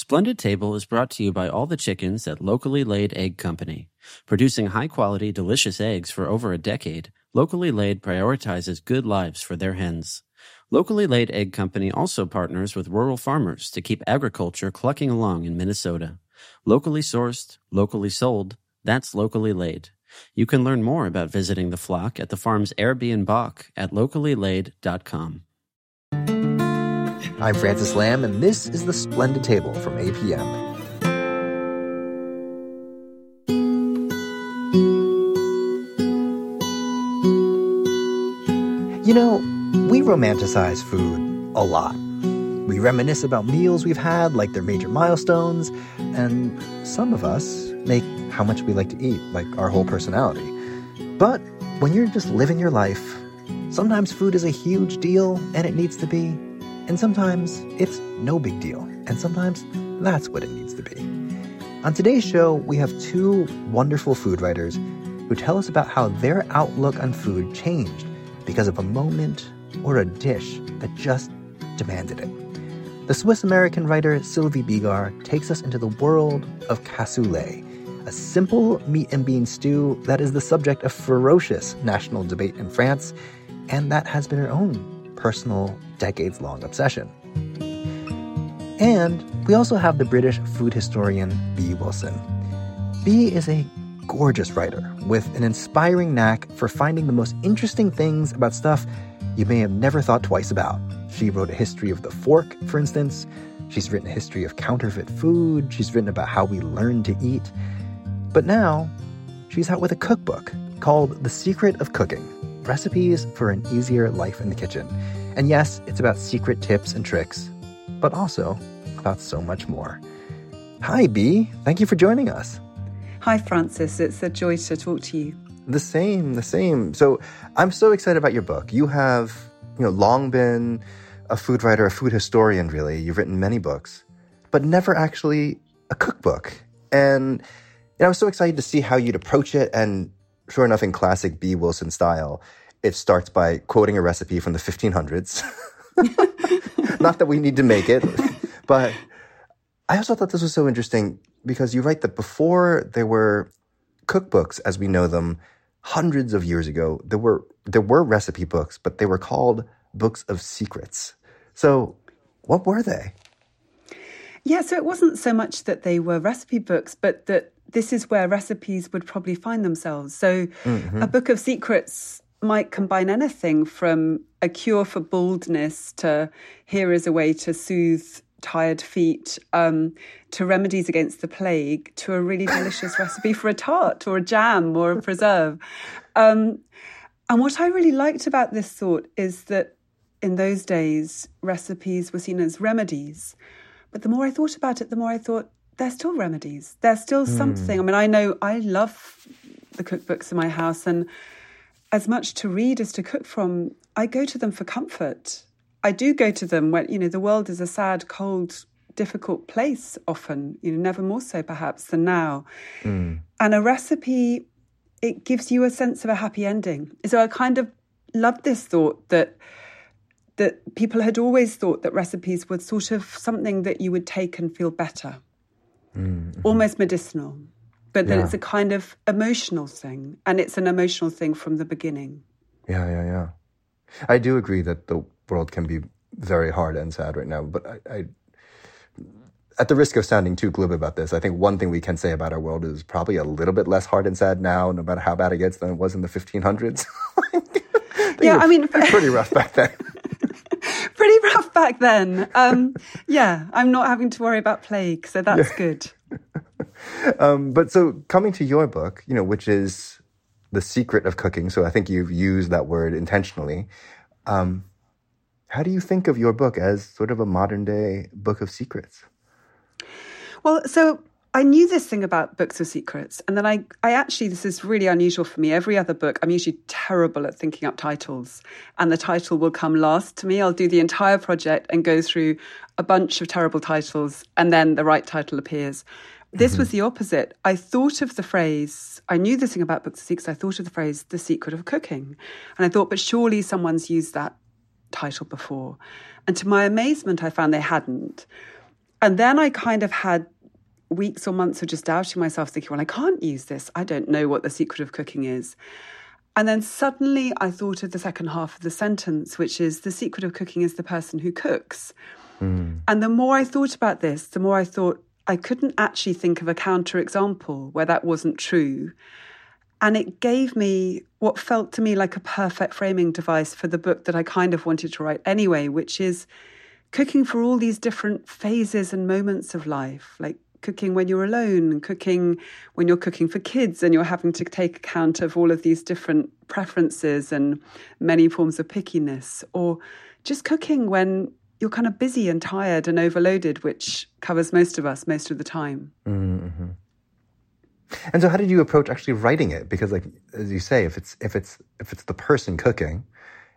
Splendid Table is brought to you by all the chickens at Locally Laid Egg Company. Producing high quality, delicious eggs for over a decade, Locally Laid prioritizes good lives for their hens. Locally Laid Egg Company also partners with rural farmers to keep agriculture clucking along in Minnesota. Locally sourced, locally sold, that's locally laid. You can learn more about visiting the flock at the farm's Airbnb at locallylaid.com. I'm Francis Lam, and this is The Splendid Table from APM. You know, we romanticize food a lot. We reminisce about meals we've had like they're major milestones, and some of us make how much we like to eat like our whole personality. But when you're just living your life, sometimes food is a huge deal and it needs to be, and sometimes it's no big deal, and sometimes that's what it needs to be. On today's show, we have two wonderful food writers who tell us about how their outlook on food changed because of a moment or a dish that just demanded it. The Swiss American writer Sylvie Bigar takes us into the world of cassoulet, a simple meat and bean stew that is the subject of ferocious national debate in France, and that has been her own personal decades long obsession. And we also have the British food historian Bee Wilson. Bee is a gorgeous writer with an inspiring knack for finding the most interesting things about stuff you may have never thought twice about. She wrote a history of the fork, for instance. She's written a history of counterfeit food. She's written about how we learn to eat. But now, she's out with a cookbook called The Secret of Cooking Recipes for an Easier Life in the Kitchen. And yes, it's about secret tips and tricks, but also about so much more. Hi, Bee. Thank you for joining us. Hi, Francis. It's a joy to talk to you. The same, the same. So I'm so excited about your book. You have, you know, long been a food writer, a food historian, really. You've written many books, but never actually a cookbook. And you know, I was so excited to see how you'd approach it. And sure enough, in classic Bee Wilson style, it starts by quoting a recipe from the 1500s. Not that we need to make it, but I also thought this was so interesting because you write that before there were cookbooks as we know them hundreds of years ago, there were there were recipe books, but they were called books of secrets. So, what were they? Yeah, so it wasn't so much that they were recipe books, but that this is where recipes would probably find themselves. So, mm-hmm. a book of secrets might combine anything from a cure for baldness to here is a way to soothe tired feet um, to remedies against the plague to a really delicious recipe for a tart or a jam or a preserve. Um, and what I really liked about this thought is that in those days, recipes were seen as remedies. But the more I thought about it, the more I thought they're still remedies. They're still mm. something. I mean, I know I love the cookbooks in my house and as much to read as to cook from, I go to them for comfort. I do go to them when, you know, the world is a sad, cold, difficult place often, you know, never more so perhaps than now. Mm. And a recipe, it gives you a sense of a happy ending. So I kind of love this thought that that people had always thought that recipes were sort of something that you would take and feel better, mm-hmm. almost medicinal but yeah. that it's a kind of emotional thing, and it's an emotional thing from the beginning. Yeah, yeah, yeah. I do agree that the world can be very hard and sad right now, but I, I at the risk of sounding too glib about this, I think one thing we can say about our world is probably a little bit less hard and sad now, no matter how bad it gets, than it was in the 1500s. yeah, I mean, pretty rough back then. pretty rough back then. Um, yeah, I'm not having to worry about plague, so that's yeah. good. Um, but so coming to your book, you know, which is the secret of cooking. So I think you've used that word intentionally. Um, how do you think of your book as sort of a modern day book of secrets? Well, so I knew this thing about books of secrets, and then I, I actually, this is really unusual for me. Every other book, I'm usually terrible at thinking up titles, and the title will come last to me. I'll do the entire project and go through a bunch of terrible titles, and then the right title appears. This mm-hmm. was the opposite. I thought of the phrase, I knew this thing about books of secrets, I thought of the phrase, the secret of cooking. And I thought, but surely someone's used that title before. And to my amazement, I found they hadn't. And then I kind of had weeks or months of just doubting myself, thinking, well, I can't use this. I don't know what the secret of cooking is. And then suddenly I thought of the second half of the sentence, which is the secret of cooking is the person who cooks. Mm. And the more I thought about this, the more I thought I couldn't actually think of a counterexample where that wasn't true. And it gave me what felt to me like a perfect framing device for the book that I kind of wanted to write anyway, which is cooking for all these different phases and moments of life, like cooking when you're alone, cooking when you're cooking for kids and you're having to take account of all of these different preferences and many forms of pickiness, or just cooking when you're kind of busy and tired and overloaded, which covers most of us most of the time. Mm-hmm. And so, how did you approach actually writing it? Because, like as you say, if it's if it's if it's the person cooking,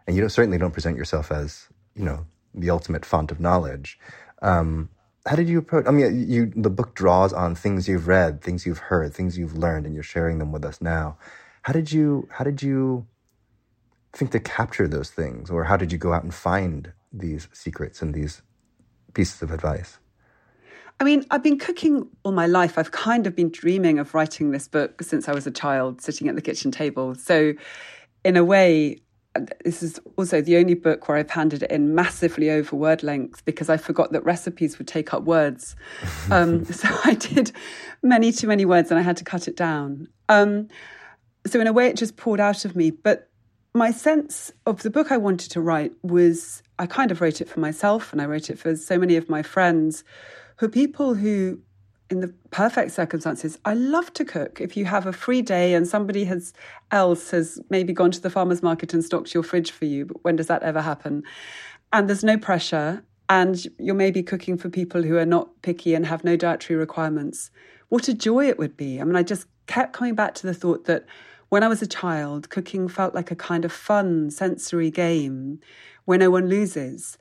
and you don't, certainly don't present yourself as you know the ultimate font of knowledge. Um, how did you approach? I mean, you the book draws on things you've read, things you've heard, things you've learned, and you're sharing them with us now. How did you how did you think to capture those things, or how did you go out and find these secrets and these pieces of advice? I mean, I've been cooking all my life. I've kind of been dreaming of writing this book since I was a child, sitting at the kitchen table. So, in a way, this is also the only book where I've handed it in massively over word length because I forgot that recipes would take up words. Um, so I did many too many words and I had to cut it down. Um, so in a way, it just poured out of me. But my sense of the book I wanted to write was I kind of wrote it for myself and I wrote it for so many of my friends who are people who in the perfect circumstances, I love to cook. If you have a free day and somebody has else has maybe gone to the farmer's market and stocked your fridge for you, but when does that ever happen? And there's no pressure, and you're maybe cooking for people who are not picky and have no dietary requirements. What a joy it would be. I mean, I just kept coming back to the thought that when I was a child, cooking felt like a kind of fun sensory game where no one loses.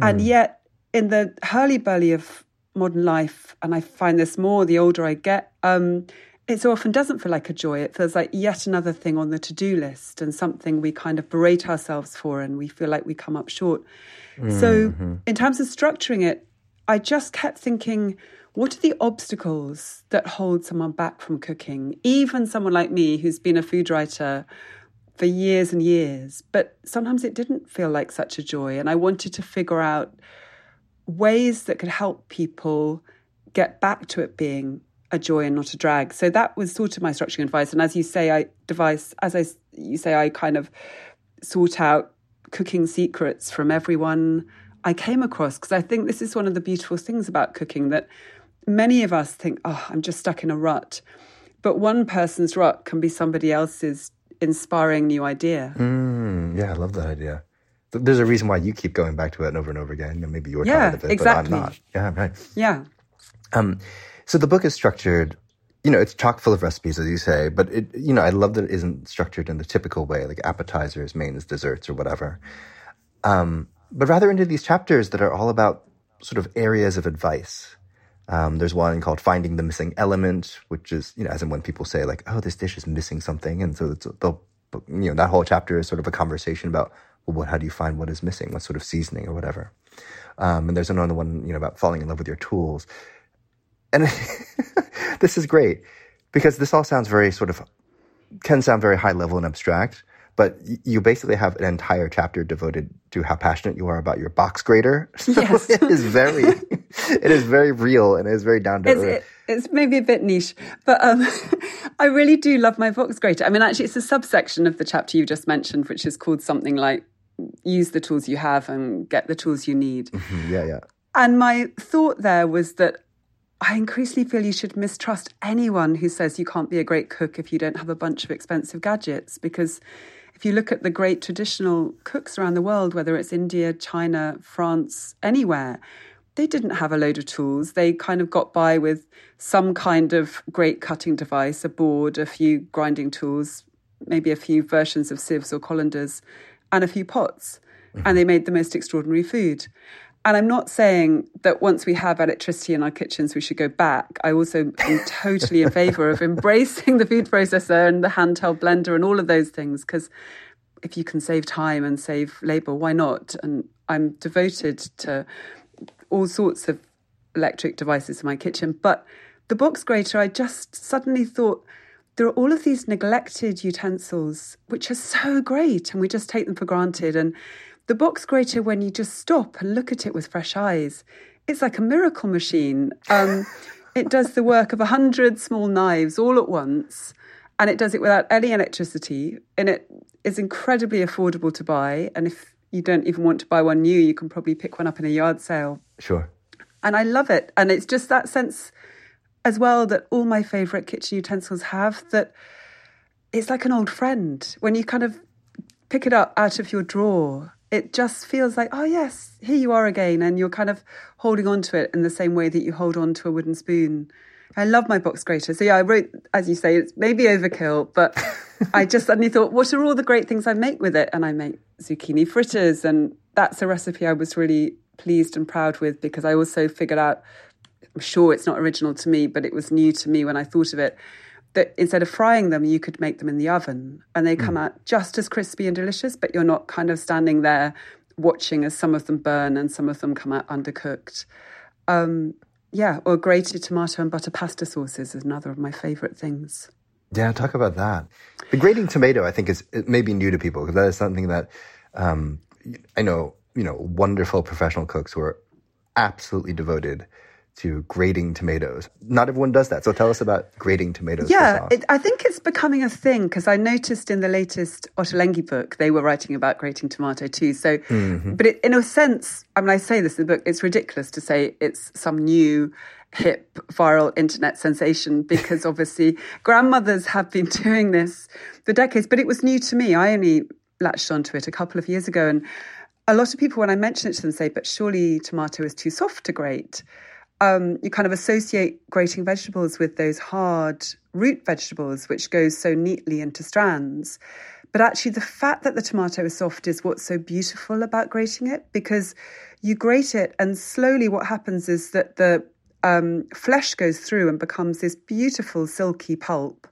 Mm. And yet, in the hurly burly of modern life, and I find this more the older I get, um, it so often doesn't feel like a joy. It feels like yet another thing on the to do list and something we kind of berate ourselves for and we feel like we come up short. Mm-hmm. So, in terms of structuring it, I just kept thinking, what are the obstacles that hold someone back from cooking? Even someone like me who's been a food writer for years and years, but sometimes it didn't feel like such a joy. And I wanted to figure out ways that could help people get back to it being a joy and not a drag. So that was sort of my structuring advice. And as you say, I device as I you say, I kind of sort out cooking secrets from everyone I came across because I think this is one of the beautiful things about cooking that many of us think, oh, I'm just stuck in a rut. But one person's rut can be somebody else's inspiring new idea. Mm, yeah, I love that idea there's a reason why you keep going back to it over and over again. maybe you're yeah, tired of it, exactly. but I'm not. Yeah, right. Yeah. Um, so the book is structured, you know, it's chock full of recipes, as you say, but it, you know, I love that it isn't structured in the typical way, like appetizers, mains, desserts, or whatever. Um, but rather into these chapters that are all about sort of areas of advice. Um, there's one called Finding the Missing Element, which is, you know, as in when people say, like, oh, this dish is missing something. And so they'll, you know, that whole chapter is sort of a conversation about well, what, how do you find what is missing? What sort of seasoning or whatever? Um, and there's another one, you know, about falling in love with your tools. And this is great because this all sounds very sort of, can sound very high level and abstract, but you basically have an entire chapter devoted to how passionate you are about your box grater. Yes. it is very, it is very real and it is very down to earth. It, it's maybe a bit niche, but um, I really do love my box grater. I mean, actually, it's a subsection of the chapter you just mentioned, which is called something like use the tools you have and get the tools you need. Mm-hmm. Yeah, yeah. And my thought there was that I increasingly feel you should mistrust anyone who says you can't be a great cook if you don't have a bunch of expensive gadgets. Because if you look at the great traditional cooks around the world, whether it's India, China, France, anywhere, they didn't have a load of tools. They kind of got by with some kind of great cutting device, a board, a few grinding tools, maybe a few versions of sieves or colanders and a few pots. Mm-hmm. And they made the most extraordinary food. And I'm not saying that once we have electricity in our kitchens, we should go back. I also am totally in favor of embracing the food processor and the handheld blender and all of those things, because if you can save time and save labor, why not? And I'm devoted to all sorts of electric devices in my kitchen. But the box grater, I just suddenly thought there are all of these neglected utensils which are so great and we just take them for granted. And the box grater, when you just stop and look at it with fresh eyes, it's like a miracle machine. Um, it does the work of a hundred small knives all at once, and it does it without any electricity. And it is incredibly affordable to buy. And if you don't even want to buy one new, you can probably pick one up in a yard sale. Sure. And I love it. And it's just that sense as well that all my favorite kitchen utensils have that it's like an old friend. When you kind of pick it up out of your drawer, it just feels like, oh, yes, here you are again. And you're kind of holding on to it in the same way that you hold on to a wooden spoon. I love my box grater. So, yeah, I wrote, as you say, it's maybe overkill, but I just suddenly thought, what are all the great things I make with it? And I make zucchini fritters. And that's a recipe I was really pleased and proud with because I also figured out, I'm sure it's not original to me, but it was new to me when I thought of it, that instead of frying them, you could make them in the oven and they come mm. out just as crispy and delicious, but you're not kind of standing there watching as some of them burn and some of them come out undercooked. Um, yeah, or grated tomato and butter pasta sauces is another of my favorite things. Yeah, talk about that. The grating tomato, I think, is it may be new to people because that is something that um, I know. You know, wonderful professional cooks who are absolutely devoted to grating tomatoes. Not everyone does that. So tell us about grating tomatoes. Yeah, it, I think it's becoming a thing because I noticed in the latest Ottolenghi book, they were writing about grating tomato too. So, mm-hmm. but it, in a sense, I mean, I say this in the book, it's ridiculous to say it's some new hip viral internet sensation because obviously grandmothers have been doing this for decades, but it was new to me. I only latched onto it a couple of years ago and a lot of people when I mention it to them say, but surely tomato is too soft to grate um, you kind of associate grating vegetables with those hard root vegetables, which goes so neatly into strands. But actually, the fact that the tomato is soft is what's so beautiful about grating it because you grate it, and slowly what happens is that the um, flesh goes through and becomes this beautiful silky pulp.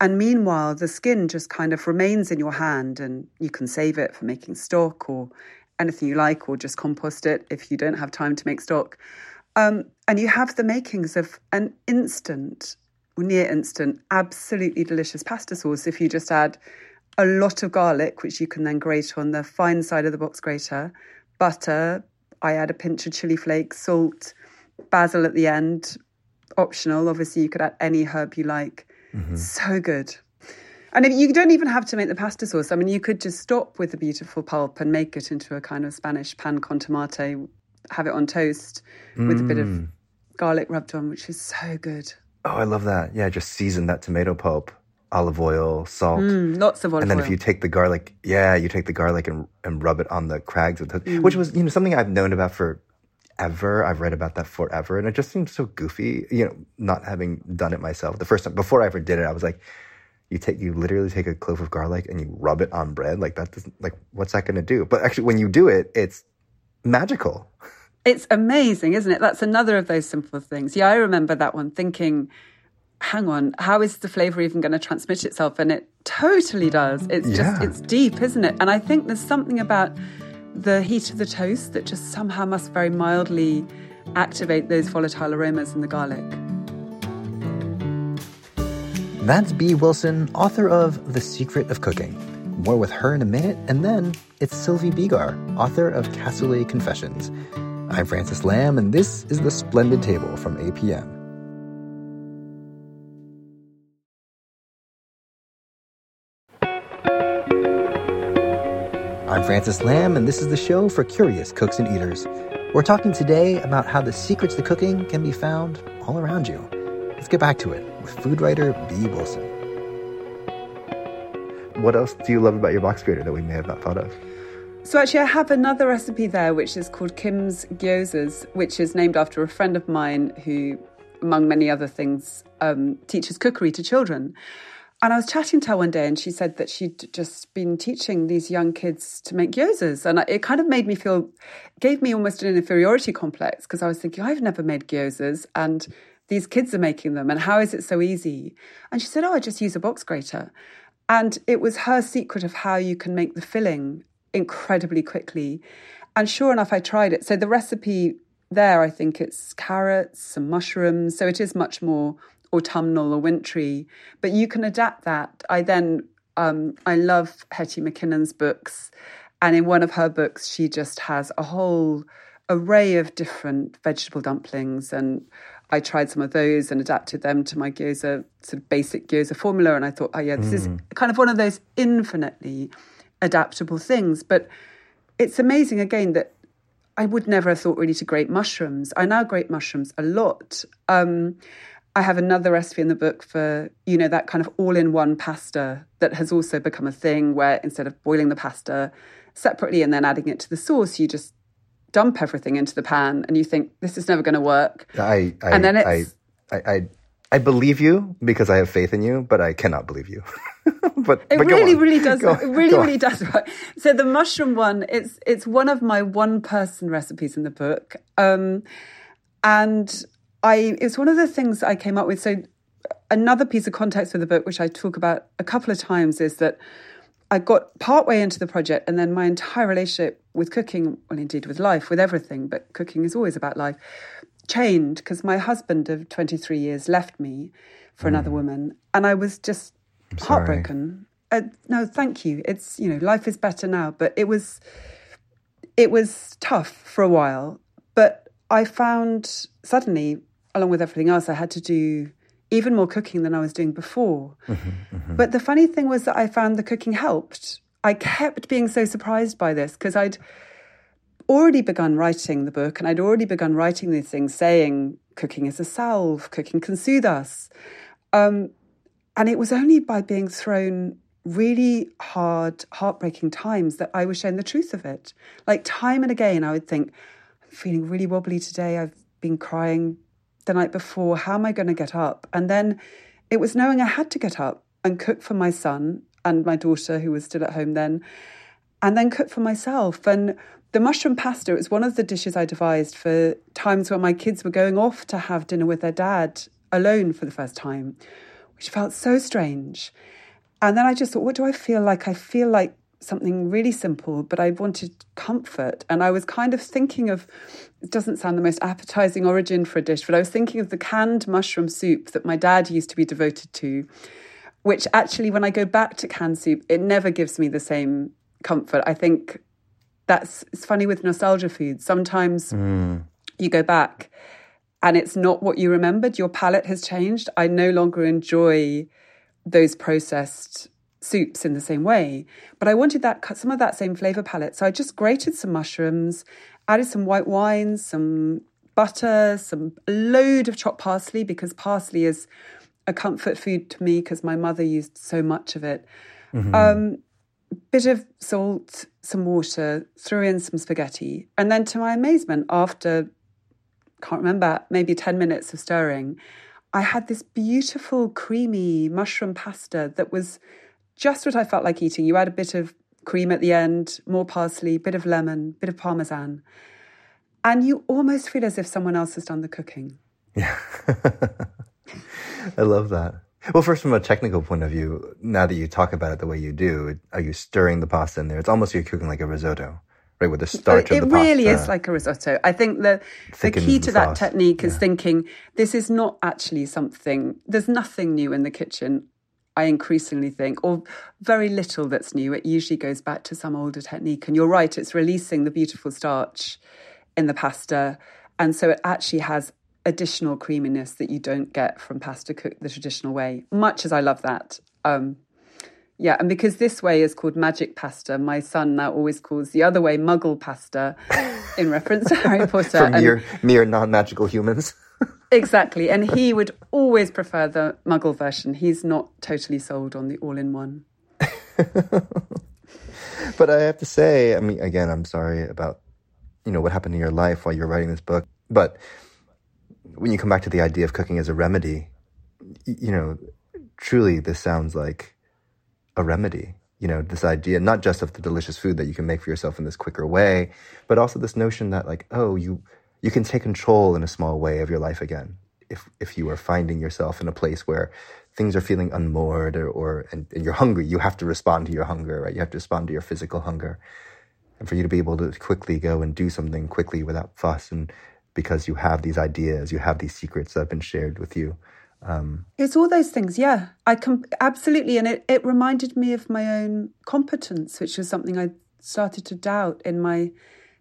And meanwhile, the skin just kind of remains in your hand, and you can save it for making stock or anything you like, or just compost it if you don't have time to make stock. Um, and you have the makings of an instant, or near instant, absolutely delicious pasta sauce if you just add a lot of garlic, which you can then grate on the fine side of the box grater, butter. I add a pinch of chili flakes, salt, basil at the end, optional. Obviously, you could add any herb you like. Mm-hmm. So good. And if you don't even have to make the pasta sauce, I mean, you could just stop with the beautiful pulp and make it into a kind of Spanish pan con tomate have it on toast with mm. a bit of mm. Garlic rubbed on, which is so good. Oh, I love that. Yeah, just season that tomato pulp, olive oil, salt. Mm, lots of olive And then oil. if you take the garlic, yeah, you take the garlic and, and rub it on the crags, of the, mm. which was, you know, something I've known about for ever. I've read about that forever. And it just seems so goofy, you know, not having done it myself. The first time, before I ever did it, I was like, you take, you literally take a clove of garlic and you rub it on bread. Like that doesn't, like, what's that going to do? But actually, when you do it, it's magical. It's amazing, isn't it? That's another of those simple things. Yeah, I remember that one thinking, hang on, how is the flavor even going to transmit itself? And it totally does. It's yeah. just, it's deep, isn't it? And I think there's something about the heat of the toast that just somehow must very mildly activate those volatile aromas in the garlic. That's Bee Wilson, author of The Secret of Cooking. More with her in a minute, and then it's Sylvie Bigar, author of Cassoulet Confessions. I'm Francis Lam, and this is The Splendid Table from APM. I'm Francis Lam, and this is the show for curious cooks and eaters. We're talking today about how the secrets to cooking can be found all around you. Let's get back to it with food writer Bee Wilson. What else do you love about your box grater that we may have not thought of? So actually, I have another recipe there, which is called Kim's Gyozas, which is named after a friend of mine who, among many other things, um, teaches cookery to children. And I was chatting to her one day, and she said that she'd just been teaching these young kids to make gyozas, and it kind of made me feel, gave me almost an inferiority complex because I was thinking I've never made gyozas, and these kids are making them, and how is it so easy? And she said, "Oh, I just use a box grater." And it was her secret of how you can make the filling incredibly quickly. And sure enough, I tried it. So the recipe there, I think it's carrots, some mushrooms. So it is much more autumnal or wintry, but you can adapt that. I then, um, I love Hetty McKinnon's books. And in one of her books, she just has a whole array of different vegetable dumplings. And I tried some of those and adapted them to my gyoza, sort of basic gyoza formula. And I thought, oh, yeah, this mm. is kind of one of those infinitely adaptable things. But it's amazing again that I would never have thought really to grate mushrooms. I now grate mushrooms a lot. Um, I have another recipe in the book for, you know, that kind of all in one pasta that has also become a thing where instead of boiling the pasta separately and then adding it to the sauce, you just dump everything into the pan and you think, this is never going to work. I, I, and then it's. I, I, I, I believe you because I have faith in you, but I cannot believe you. but it but really, really does. Go, it really, really does work. So the mushroom one, it's it's one of my one person recipes in the book, um, and I it's one of the things I came up with. So another piece of context for the book, which I talk about a couple of times, is that I got partway into the project, and then my entire relationship with cooking, well, indeed with life, with everything, but cooking is always about life, changed because my husband of 23 years left me for mm. another woman, and I was just heartbroken. Uh, no, thank you. It's you know life is better now, but it was it was tough for a while. But I found suddenly, along with everything else, I had to do even more cooking than I was doing before. Mm-hmm, mm-hmm. But the funny thing was that I found the cooking helped. I kept being so surprised by this because I'd already begun writing the book and I'd already begun writing these things saying cooking is a salve, cooking can soothe us. Um, and it was only by being thrown really hard, heartbreaking times that I was shown the truth of it. Like time and again, I would think, I'm feeling really wobbly today. I've been crying the night before. How am I going to get up? And then it was knowing I had to get up and cook for my son and my daughter, who was still at home then, and then cook for myself. And the mushroom pasta was one of the dishes I devised for times when my kids were going off to have dinner with their dad alone for the first time which felt so strange. And then I just thought, what do I feel like? I feel like something really simple, but I wanted comfort. And I was kind of thinking of, it doesn't sound the most appetizing origin for a dish, but I was thinking of the canned mushroom soup that my dad used to be devoted to, which actually, when I go back to canned soup, it never gives me the same comfort. I think that's, it's funny with nostalgia foods. Sometimes mm. you go back and it's not what you remembered. Your palate has changed. I no longer enjoy those processed soups in the same way. But I wanted that some of that same flavor palette. So I just grated some mushrooms, added some white wine, some butter, some load of chopped parsley because parsley is a comfort food to me because my mother used so much of it. Mm-hmm. Um, bit of salt, some water, threw in some spaghetti, and then to my amazement, after can't remember, maybe 10 minutes of stirring, I had this beautiful, creamy mushroom pasta that was just what I felt like eating. You add a bit of cream at the end, more parsley, bit of lemon, bit of parmesan. And you almost feel as if someone else has done the cooking. Yeah. I love that. Well, first, from a technical point of view, now that you talk about it the way you do, are you stirring the pasta in there? It's almost like you're cooking like a risotto right? With the starch it, of the It really is like a risotto. I think the the key to that technique is yeah. thinking this is not actually something. There's nothing new in the kitchen. I increasingly think, or very little that's new. It usually goes back to some older technique. And you're right, it's releasing the beautiful starch in the pasta. And so it actually has additional creaminess that you don't get from pasta cooked the traditional way. Much as I love that, um, yeah, and because this way is called magic pasta, my son now always calls the other way muggle pasta in reference to Harry Potter. For mere, mere non magical humans. exactly. And he would always prefer the muggle version. He's not totally sold on the all in one. but I have to say, I mean, again, I'm sorry about, you know, what happened in your life while you're writing this book. But when you come back to the idea of cooking as a remedy, you know, truly this sounds like a remedy. You know, this idea not just of the delicious food that you can make for yourself in this quicker way, but also this notion that like, oh, you you can take control in a small way of your life again. If if you are finding yourself in a place where things are feeling unmoored or, or and, and you're hungry, you have to respond to your hunger, right? You have to respond to your physical hunger. And for you to be able to quickly go and do something quickly without fuss and because you have these ideas, you have these secrets that have been shared with you. Um, it's all those things, yeah. I com- absolutely, and it, it reminded me of my own competence, which was something I started to doubt in my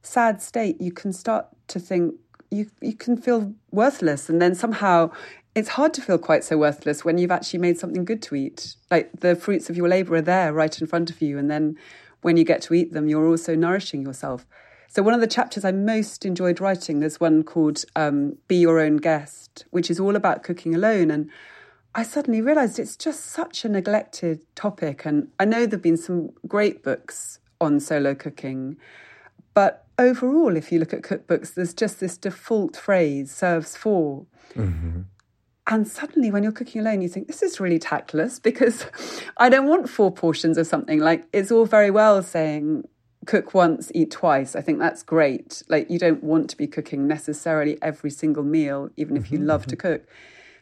sad state. You can start to think you you can feel worthless, and then somehow it's hard to feel quite so worthless when you've actually made something good to eat. Like the fruits of your labor are there right in front of you, and then when you get to eat them, you're also nourishing yourself. So, one of the chapters I most enjoyed writing, there's one called um, Be Your Own Guest, which is all about cooking alone. And I suddenly realized it's just such a neglected topic. And I know there have been some great books on solo cooking. But overall, if you look at cookbooks, there's just this default phrase serves 4 mm-hmm. And suddenly, when you're cooking alone, you think, this is really tactless because I don't want four portions of something. Like, it's all very well saying, cook once, eat twice. I think that's great. Like you don't want to be cooking necessarily every single meal, even if you mm-hmm. love to mm-hmm. cook.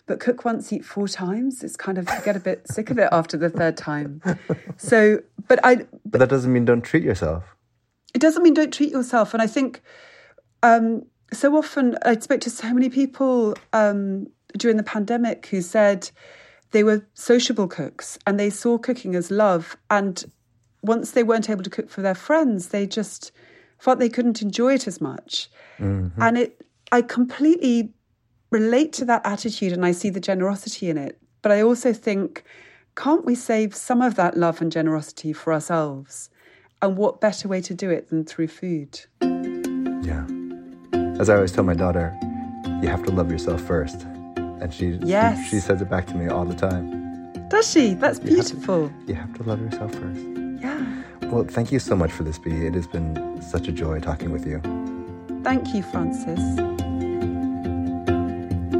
But cook once, eat four times. It's kind of you get a bit sick of it after the third time. So, but I. But, but, that doesn't mean don't treat yourself. It doesn't mean don't treat yourself. And I think um, so often I spoke to so many people um, during the pandemic who said they were sociable cooks and they saw cooking as love and once they weren't able to cook for their friends, they just felt they couldn't enjoy it as much. Mm-hmm. And it, I completely relate to that attitude and I see the generosity in it. But I also think, can't we save some of that love and generosity for ourselves? And what better way to do it than through food? Yeah. As I always tell my daughter, you have to love yourself first. And she, yes. she, she says it back to me all the time. Does she? That's beautiful. You have, to, you have to love yourself first. Yeah. Well, thank you so much for this, Bee. It has been such a joy talking with you. Thank you, Francis.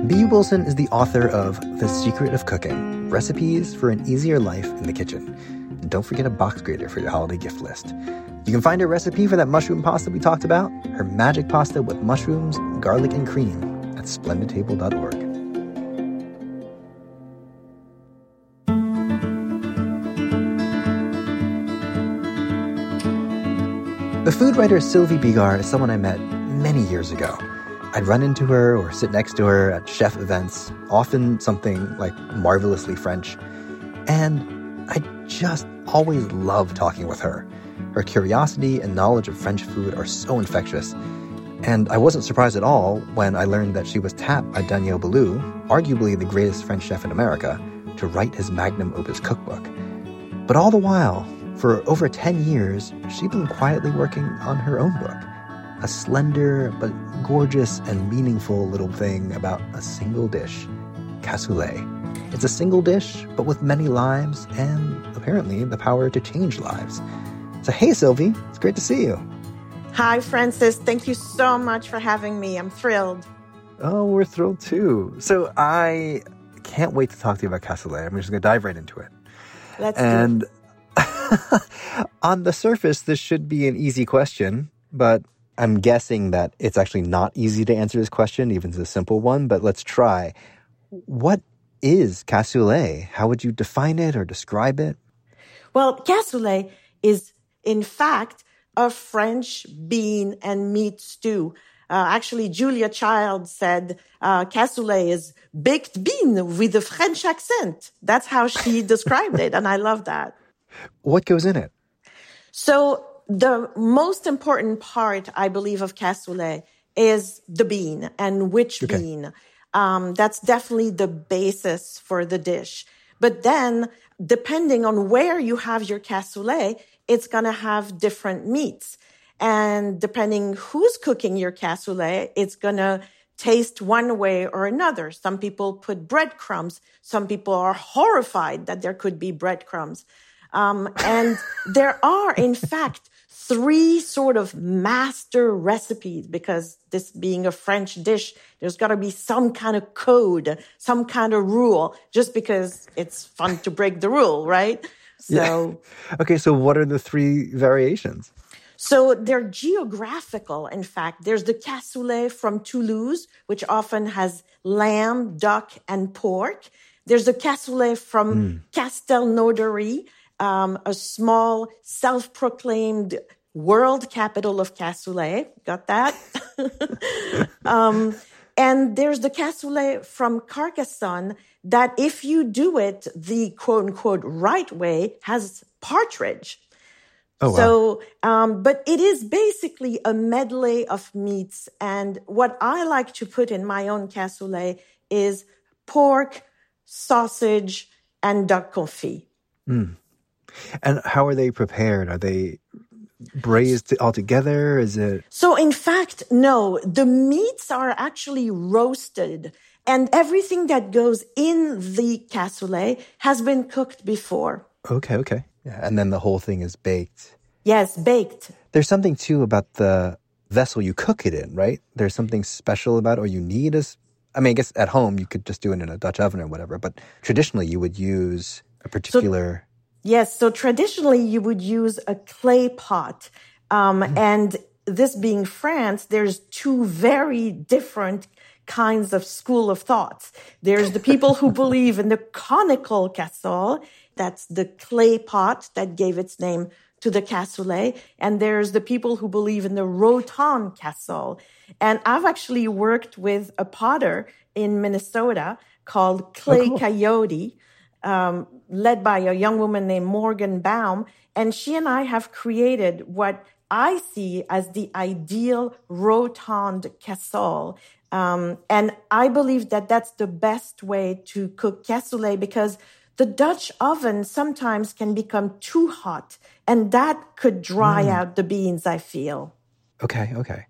Bee Wilson is the author of The Secret of Cooking Recipes for an Easier Life in the Kitchen. And don't forget a box grater for your holiday gift list. You can find her recipe for that mushroom pasta we talked about, her magic pasta with mushrooms, garlic, and cream at splendidtable.org. The food writer Sylvie Bigar is someone I met many years ago. I'd run into her or sit next to her at chef events, often something like marvelously French. And I just always love talking with her. Her curiosity and knowledge of French food are so infectious. And I wasn't surprised at all when I learned that she was tapped by Daniel Boulud, arguably the greatest French chef in America, to write his magnum opus cookbook. But all the while, for over 10 years, she'd been quietly working on her own book. A slender but gorgeous and meaningful little thing about a single dish, cassoulet. It's a single dish, but with many lives and apparently the power to change lives. So, hey, Sylvie, it's great to see you. Hi, Francis. Thank you so much for having me. I'm thrilled. Oh, we're thrilled too. So, I can't wait to talk to you about cassoulet. I'm just going to dive right into it. Let's and on the surface, this should be an easy question, but I'm guessing that it's actually not easy to answer this question, even a simple one, but let's try. What is cassoulet? How would you define it or describe it? Well, cassoulet is, in fact, a French bean and meat stew. Uh, actually, Julia Child said uh, cassoulet is baked bean with a French accent. That's how she described it, and I love that. What goes in it? So the most important part, I believe, of cassoulet is the bean and which okay. bean. Um, that's definitely the basis for the dish. But then, depending on where you have your cassoulet, it's going to have different meats. And depending who's cooking your cassoulet, it's going to taste one way or another. Some people put breadcrumbs. Some people are horrified that there could be breadcrumbs. Um, and there are, in fact, three sort of master recipes because this being a French dish, there's got to be some kind of code, some kind of rule, just because it's fun to break the rule, right? So, yeah. okay. So, what are the three variations? So they're geographical. In fact, there's the cassoulet from Toulouse, which often has lamb, duck, and pork. There's the cassoulet from mm. Castelnaudary, um, a small self-proclaimed world capital of cassoulet. Got that? um, and there's the cassoulet from Carcassonne that if you do it the quote unquote right way has partridge. Oh, so, wow. um, but it is basically a medley of meats. And what I like to put in my own cassoulet is pork, sausage, and duck confit. Mm. And how are they prepared? Are they braised all together? Is it? So, in fact, no. The meats are actually roasted, and everything that goes in the cassoulet has been cooked before. Okay, okay. Yeah, and then the whole thing is baked. Yes, baked. There's something too about the vessel you cook it in, right? There's something special about, or you need a. I mean, I guess at home you could just do it in a Dutch oven or whatever, but traditionally you would use a particular. So, yes, so traditionally you would use a clay pot, um, mm. and this being France, there's two very different kinds of school of thoughts. There's the people who believe in the conical cassole. That's the clay pot that gave its name to the cassoulet. And there's the people who believe in the rotund cassole. And I've actually worked with a potter in Minnesota called Clay oh, cool. Coyote, um, led by a young woman named Morgan Baum. And she and I have created what I see as the ideal rotund casserole. Um, and I believe that that's the best way to cook cassoulet because the Dutch oven sometimes can become too hot, and that could dry mm. out the beans, I feel. Okay, okay.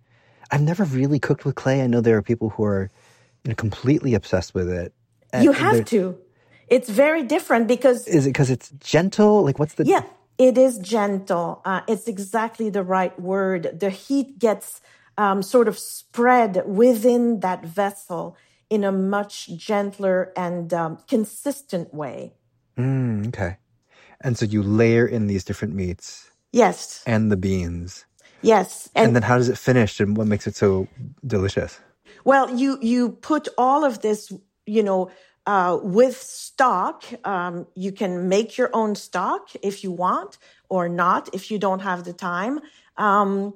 I've never really cooked with clay. I know there are people who are you know, completely obsessed with it. And you have to. It's very different because. Is it because it's gentle? Like, what's the. Yeah, it is gentle. Uh, it's exactly the right word. The heat gets um, sort of spread within that vessel in a much gentler and um, consistent way. Mm, okay. And so you layer in these different meats. Yes. And the beans. Yes. And, and then how does it finish and what makes it so delicious? Well, you you put all of this, you know, uh, with stock. Um, you can make your own stock if you want, or not if you don't have the time. Um,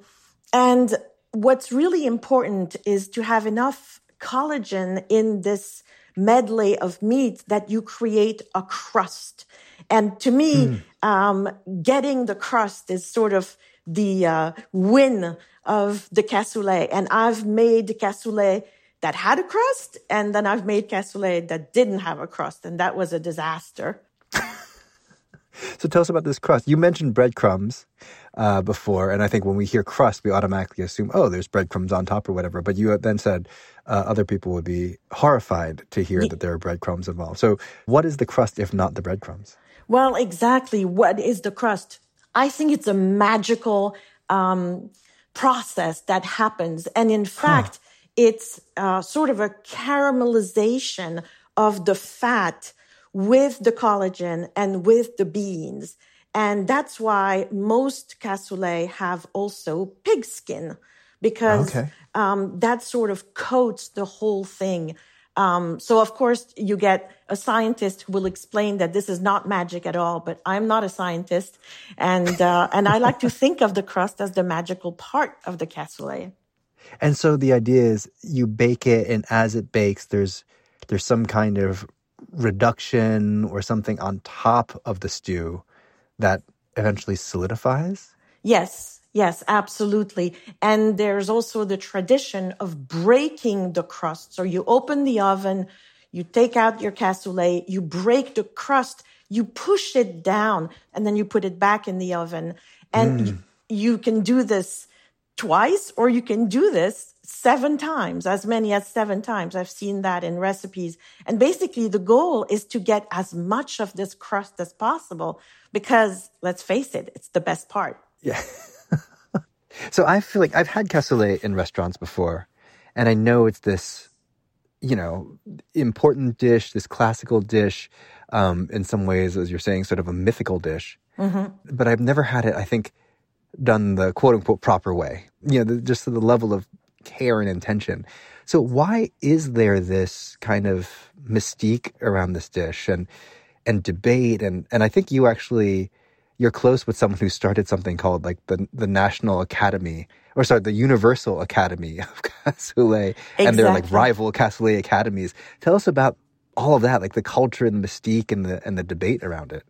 and what's really important is to have enough collagen in this medley of meat that you create a crust. And to me, mm. um, getting the crust is sort of the uh, win of the cassoulet. And I've made cassoulet that had a crust, and then I've made cassoulet that didn't have a crust, and that was a disaster. so tell us about this crust. You mentioned breadcrumbs uh, before, and I think when we hear crust, we automatically assume, oh, there's breadcrumbs on top or whatever. But you then said uh, other people would be horrified to hear yeah. that there are breadcrumbs involved. So, what is the crust if not the breadcrumbs? Well, exactly. What is the crust? I think it's a magical um, process that happens, and in fact, huh. It's uh, sort of a caramelization of the fat with the collagen and with the beans. And that's why most cassoulet have also pig skin because okay. um, that sort of coats the whole thing. Um, so of course you get a scientist who will explain that this is not magic at all, but I'm not a scientist. And, uh, and I like to think of the crust as the magical part of the cassoulet. And so the idea is you bake it and as it bakes, there's, there's some kind of reduction or something on top of the stew that eventually solidifies? Yes, yes, absolutely. And there's also the tradition of breaking the crust. So you open the oven, you take out your cassoulet, you break the crust, you push it down, and then you put it back in the oven. And mm. you, you can do this twice, or you can do this seven times, as many as seven times. I've seen that in recipes. And basically, the goal is to get as much of this crust as possible because let's face it, it's the best part. Yeah. so I feel like I've had cassoulet in restaurants before, and I know it's this, you know, important dish, this classical dish, um, in some ways, as you're saying, sort of a mythical dish. Mm-hmm. But I've never had it, I think, done the quote unquote proper way. You know, the, just the level of care and intention. So why is there this kind of mystique around this dish and and debate and and I think you actually you're close with someone who started something called like the the National Academy or sorry, the Universal Academy of Cassoulet, exactly. and they're like rival Cassoulet academies. Tell us about all of that, like the culture and the mystique and the and the debate around it.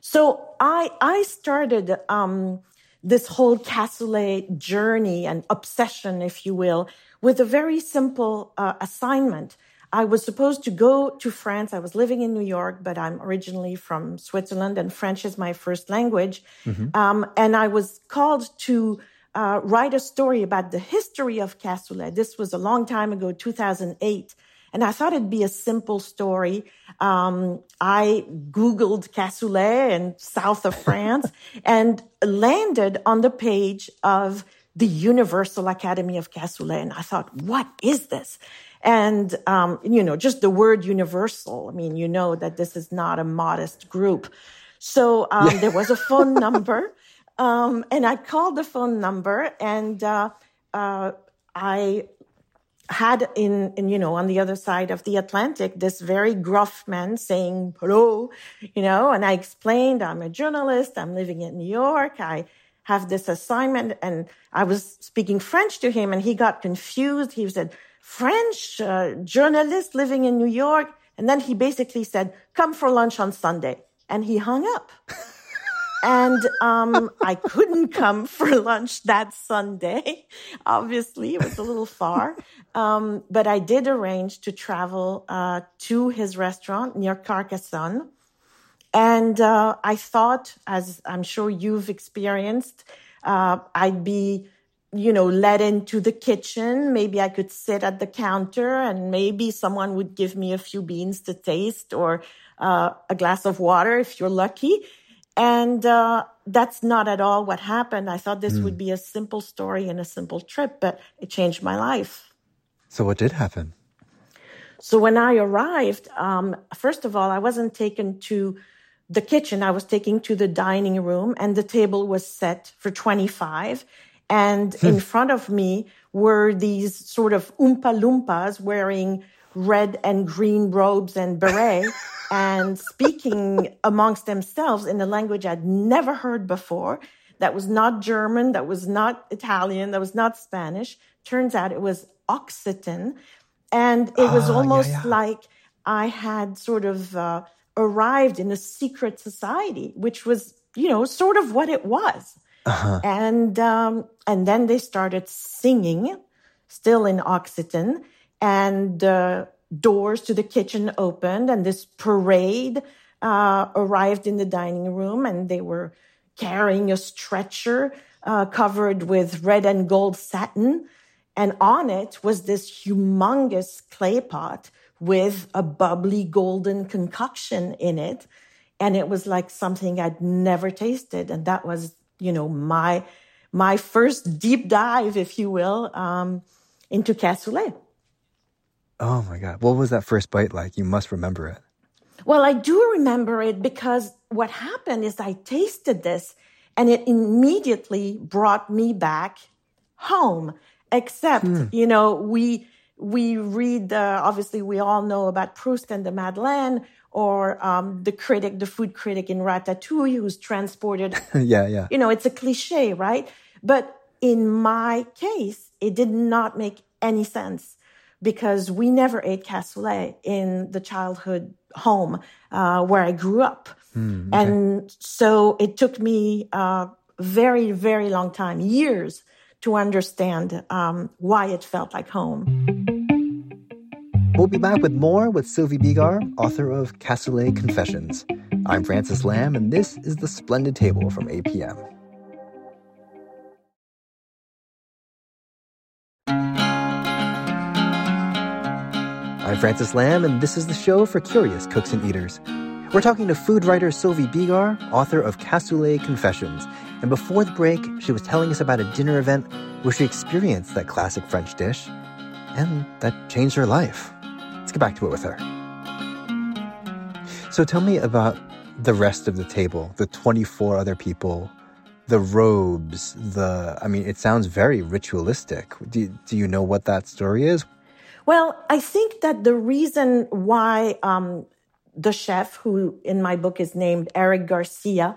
So I I started um, this whole cassoulet journey and obsession, if you will, with a very simple uh, assignment. I was supposed to go to France. I was living in New York, but I'm originally from Switzerland, and French is my first language. Mm-hmm. Um, and I was called to uh, write a story about the history of cassoulet. This was a long time ago, 2008. And I thought it'd be a simple story. Um, I Googled cassoulet in south of France and landed on the page of the Universal Academy of Cassoulet. And I thought, what is this? And, um, you know, just the word universal. I mean, you know that this is not a modest group. So um, there was a phone number. Um, and I called the phone number and uh, uh, I had in, in, you know, on the other side of the Atlantic, this very gruff man saying, hello, you know, and I explained, I'm a journalist. I'm living in New York. I have this assignment. And I was speaking French to him and he got confused. He said, French uh, journalist living in New York. And then he basically said, come for lunch on Sunday. And he hung up. and um, I couldn't come for lunch that Sunday. Obviously, it was a little far. Um, but I did arrange to travel uh, to his restaurant near Carcassonne. And uh, I thought, as I'm sure you've experienced, uh, I'd be, you know, led into the kitchen. Maybe I could sit at the counter and maybe someone would give me a few beans to taste or uh, a glass of water if you're lucky. And uh, that's not at all what happened. I thought this mm. would be a simple story and a simple trip, but it changed my life. So, what did happen? So, when I arrived, um, first of all, I wasn't taken to the kitchen. I was taken to the dining room, and the table was set for 25. And in hmm. front of me were these sort of Oompa Loompas wearing red and green robes and beret. and speaking amongst themselves in a language I'd never heard before. That was not German, that was not Italian, that was not Spanish. Turns out it was Occitan. And it was ah, almost yeah, yeah. like I had sort of uh, arrived in a secret society, which was, you know, sort of what it was. Uh-huh. And um, and then they started singing, still in Occitan, and uh, doors to the kitchen opened and this parade uh, arrived in the dining room and they were carrying a stretcher uh, covered with red and gold satin. And on it was this humongous clay pot with a bubbly golden concoction in it. And it was like something I'd never tasted. And that was, you know, my, my first deep dive, if you will, um, into cassoulet. Oh my God. What was that first bite like? You must remember it. Well, I do remember it because what happened is I tasted this and it immediately brought me back home. Except, hmm. you know, we, we read, uh, obviously we all know about Proust and the Madeleine or um, the critic, the food critic in Ratatouille who's transported. yeah, yeah. You know, it's a cliche, right? But in my case, it did not make any sense because we never ate cassoulet in the childhood home uh, where I grew up. Mm, okay. And so it took me a very, very long time, years, to understand um, why it felt like home. We'll be back with more with Sylvie Bigar, author of Cassoulet Confessions. I'm Francis Lam, and this is The Splendid Table from APM. Francis Lam, and this is the show for curious cooks and eaters. We're talking to food writer Sylvie Bigar, author of Cassoulet Confessions. And before the break, she was telling us about a dinner event where she experienced that classic French dish, and that changed her life. Let's get back to it with her. So tell me about the rest of the table, the 24 other people, the robes, the, I mean, it sounds very ritualistic. Do, do you know what that story is? Well, I think that the reason why um, the chef, who in my book is named Eric Garcia,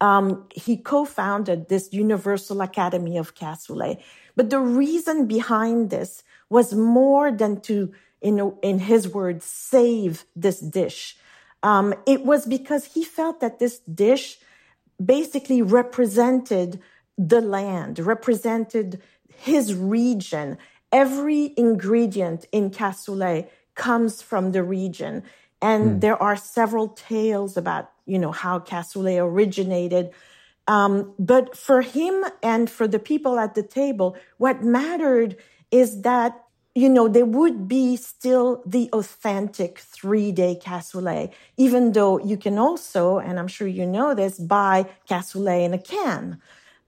um, he co-founded this Universal Academy of Cassoulet. But the reason behind this was more than to, in, in his words, save this dish. Um, it was because he felt that this dish basically represented the land, represented his region. Every ingredient in cassoulet comes from the region. And mm. there are several tales about, you know, how cassoulet originated. Um, but for him and for the people at the table, what mattered is that, you know, there would be still the authentic three day cassoulet, even though you can also, and I'm sure you know this, buy cassoulet in a can.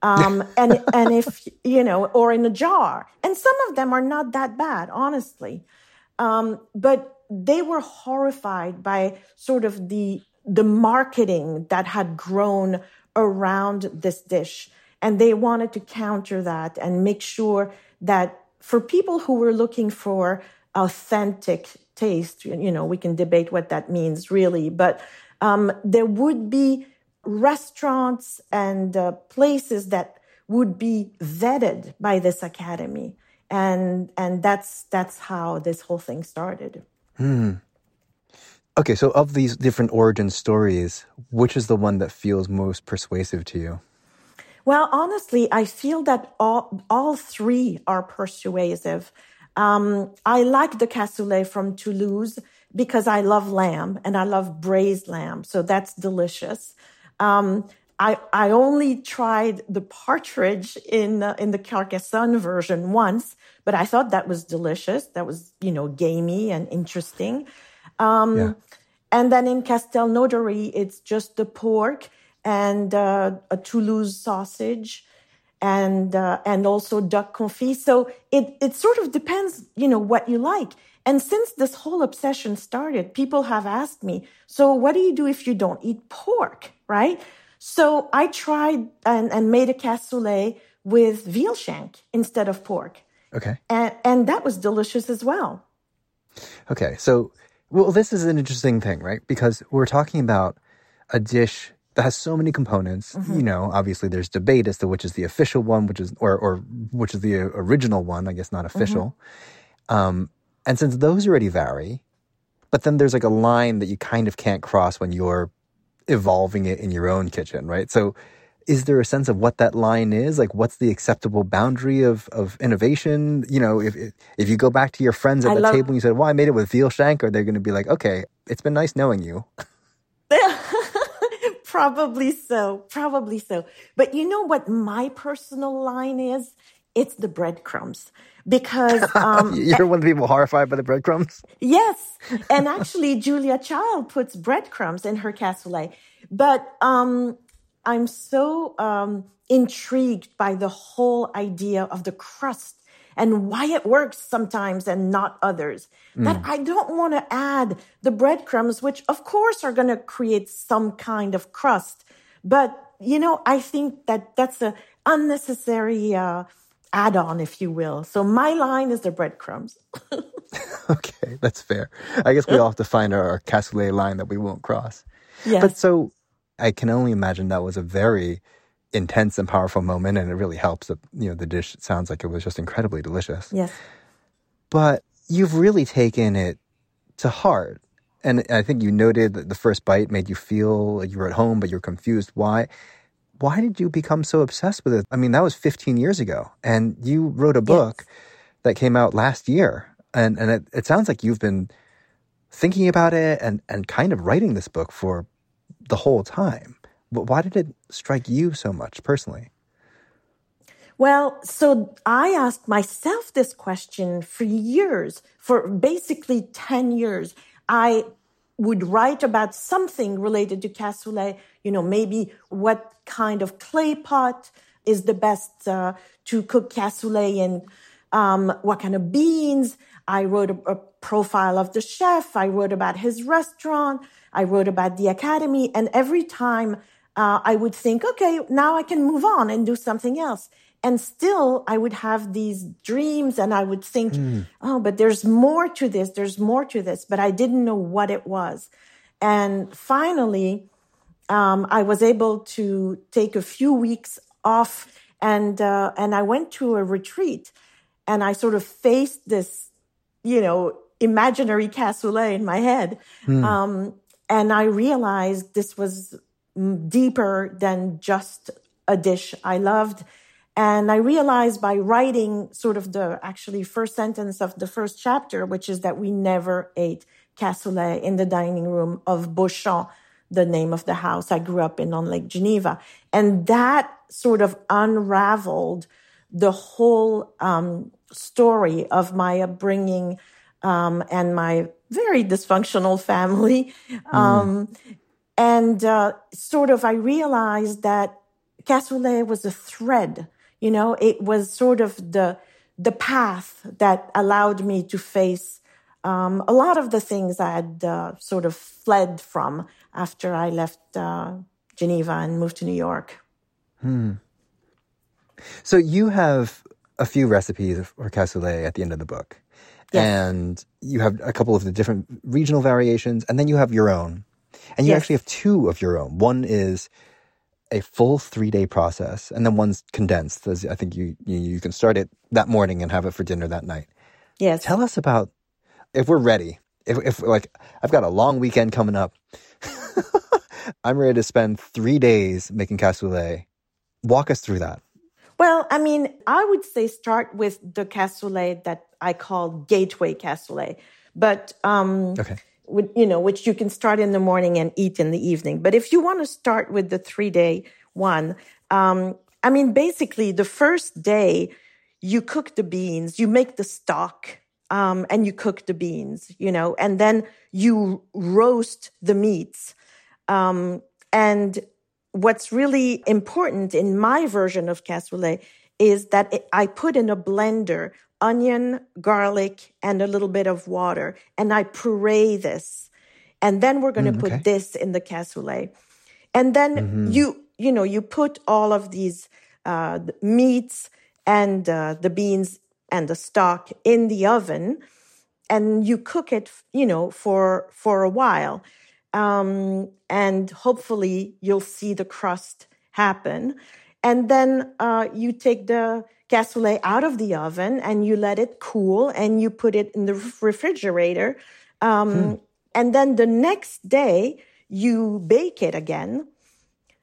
Um, and, and if, you know, or in a jar. And some of them are not that bad, honestly. Um, but they were horrified by sort of the, the marketing that had grown around this dish. And they wanted to counter that and make sure that for people who were looking for authentic taste, you know, we can debate what that means really, but um, there would be restaurants and uh, places that would be vetted by this academy. And and that's that's how this whole thing started. Hmm. okay so of these different origin stories which is the one that feels most persuasive to you? Well honestly i feel that all all three are persuasive. Um, i like the cassoulet from toulouse because i love lamb and i love braised lamb so that's delicious um, I, I only tried the partridge in uh, in the Carcassonne version once, but I thought that was delicious. That was you know gamey and interesting. Um, yeah. And then in Castelnaudary, it's just the pork and uh, a Toulouse sausage, and uh, and also duck confit. So it it sort of depends, you know, what you like. And since this whole obsession started, people have asked me, so what do you do if you don't eat pork, right? So I tried and, and made a cassoulet with veal shank instead of pork. Okay. And, and that was delicious as well. Okay. So, well, this is an interesting thing, right? Because we're talking about a dish that has so many components. Mm-hmm. You know, obviously there's debate as to which is the official one, which is, or, or which is the original one, I guess not official. Mm-hmm. Um, and since those already vary, but then there's like a line that you kind of can't cross when you're evolving it in your own kitchen, right? So is there a sense of what that line is? Like what's the acceptable boundary of, of innovation? You know, if, if you go back to your friends at I the love- table and you said, well, I made it with veal shank, are they going to be like, okay, it's been nice knowing you. probably so. Probably so. But you know what my personal line is? It's the breadcrumbs because um, you're one of the people horrified by the breadcrumbs. Yes, and actually, Julia Child puts breadcrumbs in her cassoulet, but um, I'm so um, intrigued by the whole idea of the crust and why it works sometimes and not others. Mm. That I don't want to add the breadcrumbs, which of course are going to create some kind of crust, but you know, I think that that's a unnecessary. Uh, add on, if you will. So my line is the breadcrumbs. okay, that's fair. I guess we all have to find our cassoulet line that we won't cross. Yes. But so I can only imagine that was a very intense and powerful moment, and it really helps that you know the dish sounds like it was just incredibly delicious. Yes. But you've really taken it to heart. And I think you noted that the first bite made you feel like you were at home, but you're confused why why did you become so obsessed with it? I mean, that was 15 years ago, and you wrote a book yes. that came out last year, and and it, it sounds like you've been thinking about it and and kind of writing this book for the whole time. But why did it strike you so much personally? Well, so I asked myself this question for years, for basically 10 years. I would write about something related to cassoulet, you know, maybe what kind of clay pot is the best uh, to cook cassoulet in, um, what kind of beans. I wrote a, a profile of the chef. I wrote about his restaurant. I wrote about the academy. And every time uh, I would think, okay, now I can move on and do something else. And still, I would have these dreams and I would think, mm. oh, but there's more to this. There's more to this. But I didn't know what it was. And finally, um, I was able to take a few weeks off and uh, and I went to a retreat and I sort of faced this, you know, imaginary cassoulet in my head. Mm. Um, and I realized this was deeper than just a dish I loved. And I realized by writing sort of the actually first sentence of the first chapter, which is that we never ate cassoulet in the dining room of Beauchamp, the name of the house I grew up in on Lake Geneva. And that sort of unraveled the whole um, story of my upbringing um, and my very dysfunctional family. Mm. Um, and uh, sort of, I realized that cassoulet was a thread. You know, it was sort of the the path that allowed me to face um, a lot of the things I had uh, sort of fled from after I left uh, Geneva and moved to New York. Hmm. So you have a few recipes for cassoulet at the end of the book. Yes. And you have a couple of the different regional variations, and then you have your own. And you yes. actually have two of your own. One is a full three day process, and then one's condensed. I think you, you, you can start it that morning and have it for dinner that night. Yes. Tell us about if we're ready. If, if like I've got a long weekend coming up, I'm ready to spend three days making cassoulet. Walk us through that. Well, I mean, I would say start with the cassoulet that I call gateway cassoulet, but um, okay. With, you know, which you can start in the morning and eat in the evening. But if you want to start with the three day one, um, I mean, basically, the first day you cook the beans, you make the stock, um, and you cook the beans, you know, and then you roast the meats. Um, and what's really important in my version of cassoulet is that it, I put in a blender onion, garlic, and a little bit of water, and I puree this. And then we're going to mm, put this in the cassoulet. And then mm-hmm. you, you know, you put all of these uh, meats and uh, the beans and the stock in the oven, and you cook it, you know, for for a while um, and hopefully you'll see the crust happen. And then uh, you take the cassoulet out of the oven and you let it cool and you put it in the refrigerator. Um, hmm. And then the next day you bake it again.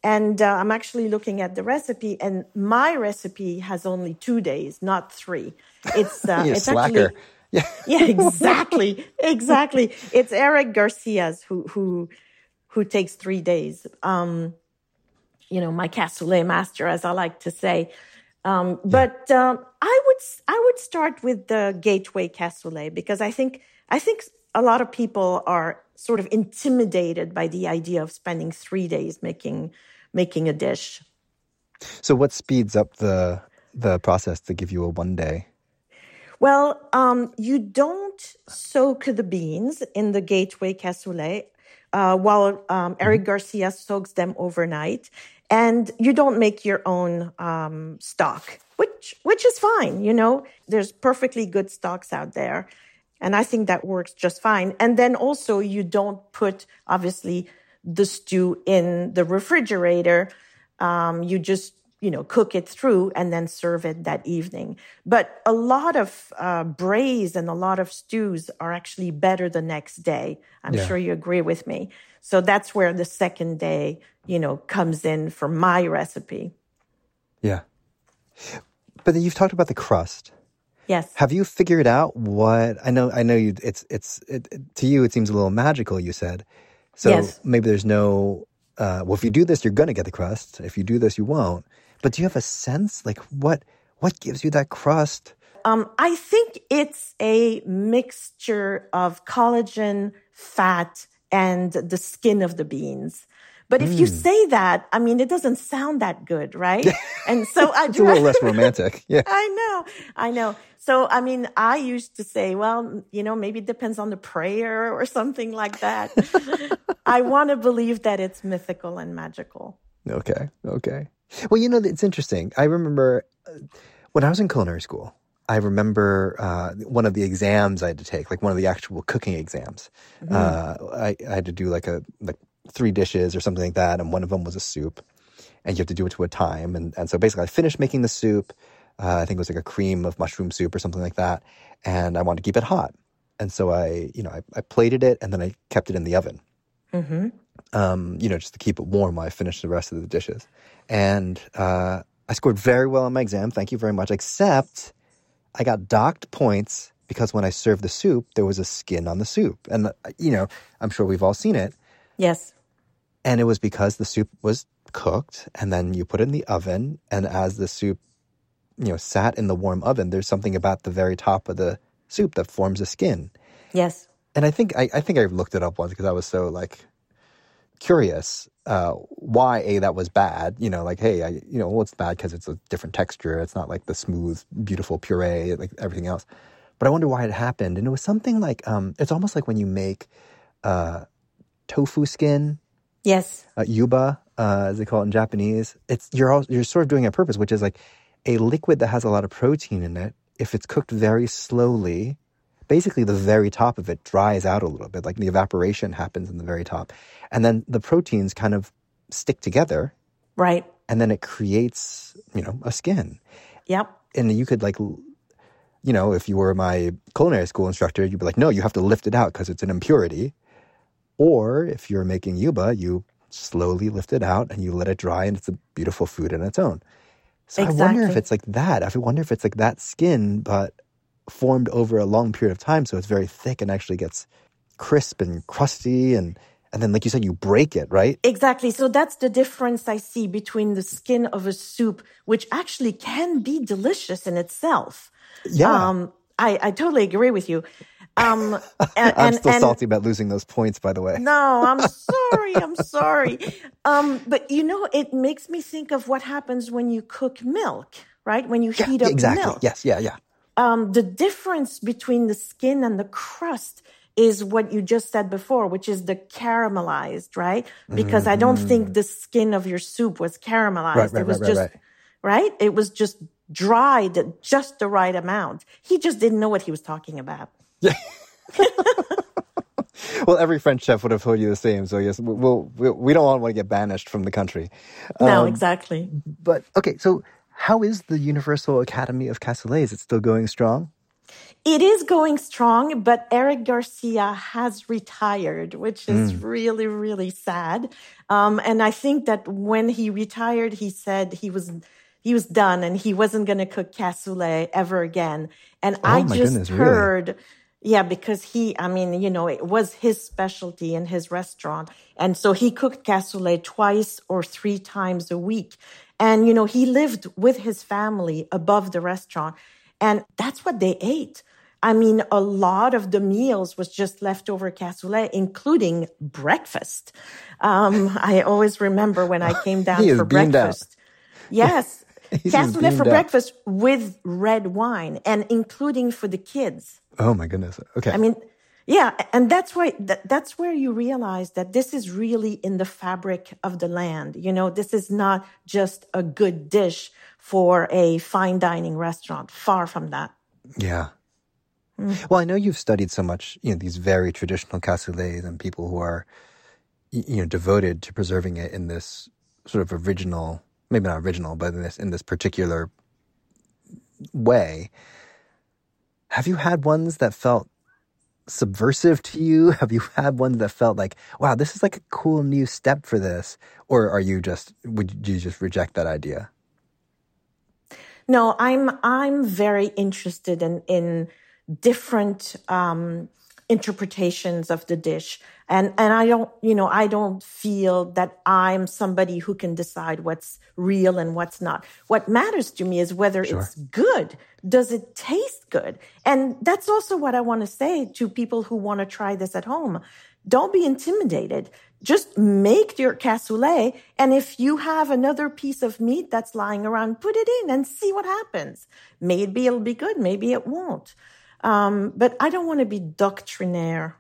And uh, I'm actually looking at the recipe, and my recipe has only two days, not three. It's uh, it's slacker. actually yeah. yeah, exactly. exactly. It's Eric Garcia's who who who takes three days. Um, you know, my cassoulet master, as I like to say. Um, but um, I would I would start with the gateway cassoulet because I think I think a lot of people are sort of intimidated by the idea of spending three days making making a dish. So, what speeds up the the process to give you a one day? Well, um, you don't soak the beans in the gateway cassoulet uh, while um, Eric mm-hmm. Garcia soaks them overnight, and you don't make your own um, stock, which which is fine. You know, there's perfectly good stocks out there, and I think that works just fine. And then also, you don't put obviously the stew in the refrigerator. Um, you just you know, cook it through and then serve it that evening. But a lot of uh, braise and a lot of stews are actually better the next day. I'm yeah. sure you agree with me. So that's where the second day, you know, comes in for my recipe. Yeah. But you've talked about the crust. Yes. Have you figured out what I know? I know you. It's it's it, to you. It seems a little magical. You said, so yes. maybe there's no. Uh, well, if you do this, you're going to get the crust. If you do this, you won't. But do you have a sense like what what gives you that crust? Um, I think it's a mixture of collagen, fat, and the skin of the beans. But if mm. you hmm. say that, I mean, it doesn't sound that good, right? And so I it's a little less romantic. Yeah. I know. I know. So, I mean, I used to say, well, you know, maybe it depends on the prayer or something like that. I want to believe that it's mythical and magical. Okay. Okay. Well, you know, it's interesting. I remember uh, when I was in culinary school, I remember uh, one of the exams I had to take, like one of the actual cooking exams. Mm-hmm. Uh, I, I, had to do like a like three dishes or something like that, and one of them was a soup, and you have to do it to a time. And and so basically, I finished making the soup. Uh, I think it was like a cream of mushroom soup or something like that, and I wanted to keep it hot. And so I, you know, I, I plated it and then I kept it in the oven. Mm-hmm. Um, you know, just to keep it warm while I finished the rest of the dishes. And uh, I scored very well on my exam. Thank you very much. Except I got docked points because when I served the soup, there was a skin on the soup. And, uh, you know, I'm sure we've all seen it. Yes. And it was because the soup was cooked and then you put it in the oven. And as the soup, you know, sat in the warm oven, there's something about the very top of the soup that forms a skin. Yes. And I think I, I think I looked it up once because I was so like curious uh, why a that was bad. You know, like hey, I you know well it's bad because it's a different texture. It's not like the smooth, beautiful puree like everything else. But I wonder why it happened, and it was something like um, it's almost like when you make uh, tofu skin. Yes. Uh, yuba, uh, as they call it in Japanese. It's you're all, you're sort of doing a purpose, which is like a liquid that has a lot of protein in it if it's cooked very slowly, basically the very top of it dries out a little bit, like the evaporation happens in the very top. And then the proteins kind of stick together. Right. And then it creates, you know, a skin. Yep. And you could like you know, if you were my culinary school instructor, you'd be like, no, you have to lift it out because it's an impurity. Or if you're making yuba, you slowly lift it out and you let it dry and it's a beautiful food in its own. So exactly. I wonder if it's like that. I wonder if it's like that skin, but formed over a long period of time, so it's very thick and actually gets crisp and crusty and and then like you said you break it right exactly so that's the difference i see between the skin of a soup which actually can be delicious in itself yeah um, I, I totally agree with you um, and, I'm still and, salty about losing those points, by the way. No, I'm sorry. I'm sorry. Um, but you know, it makes me think of what happens when you cook milk, right? When you yeah, heat up exactly. milk. Yes, yeah, yeah. Um, the difference between the skin and the crust is what you just said before, which is the caramelized, right? Because mm-hmm. I don't think mm-hmm. the skin of your soup was caramelized. Right, right, it was right, just right, right. It was just dried just the right amount. He just didn't know what he was talking about. Yeah. well, every French chef would have told you the same. So yes, we'll, we'll we don't want to get banished from the country. No, um, exactly. But okay, so how is the Universal Academy of Cassoulet? Is it still going strong? It is going strong, but Eric Garcia has retired, which is mm. really, really sad. Um, and I think that when he retired, he said he was he was done and he wasn't going to cook cassoulet ever again. And oh, I just goodness, heard. Really? Yeah, because he, I mean, you know, it was his specialty in his restaurant. And so he cooked cassoulet twice or three times a week. And, you know, he lived with his family above the restaurant. And that's what they ate. I mean, a lot of the meals was just leftover cassoulet, including breakfast. Um, I always remember when I came down for breakfast. Yes. cassoulet for out. breakfast with red wine and including for the kids. Oh my goodness. Okay. I mean, yeah, and that's why that, that's where you realize that this is really in the fabric of the land. You know, this is not just a good dish for a fine dining restaurant. Far from that. Yeah. Mm. Well, I know you've studied so much, you know, these very traditional cassoulets and people who are, you know, devoted to preserving it in this sort of original, maybe not original, but in this in this particular way. Have you had ones that felt subversive to you? Have you had ones that felt like, wow, this is like a cool new step for this? Or are you just, would you just reject that idea? No, I'm, I'm very interested in, in different, um, interpretations of the dish. And, and I don't, you know, I don't feel that I'm somebody who can decide what's real and what's not. What matters to me is whether sure. it's good. Does it taste good? And that's also what I want to say to people who want to try this at home. Don't be intimidated. Just make your cassoulet. And if you have another piece of meat that's lying around, put it in and see what happens. Maybe it'll be good. Maybe it won't. Um, but I don't want to be doctrinaire.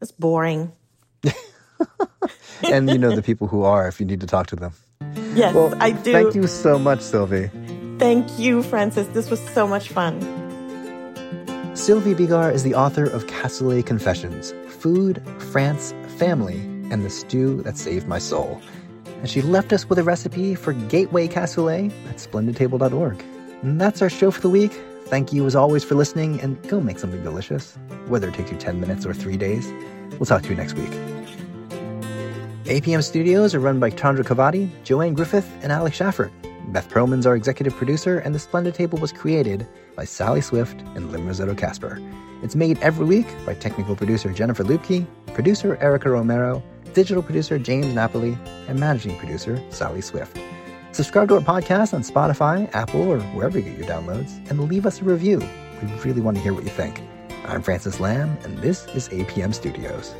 It's boring. and you know the people who are if you need to talk to them. Yes, well, I do. Thank you so much, Sylvie. Thank you, Francis. This was so much fun. Sylvie Bigar is the author of Cassoulet Confessions Food, France, Family, and the stew that saved my soul. And she left us with a recipe for gateway cassoulet at splendidtable.org. And that's our show for the week. Thank you as always for listening, and go make something delicious, whether it takes you 10 minutes or three days. We'll talk to you next week. APM Studios are run by Chandra Kavadi, Joanne Griffith, and Alex Shafford. Beth Perlman's our executive producer, and The Splendid Table was created by Sally Swift and Lynne Rossetto Kasper. It's made every week by technical producer Jennifer Lupke, producer Erica Romero, digital producer James Napoli, and managing producer Sally Swift. Subscribe to our podcast on Spotify, Apple, or wherever you get your downloads, and leave us a review. We really want to hear what you think. I'm Francis Lam, and this is APM Studios.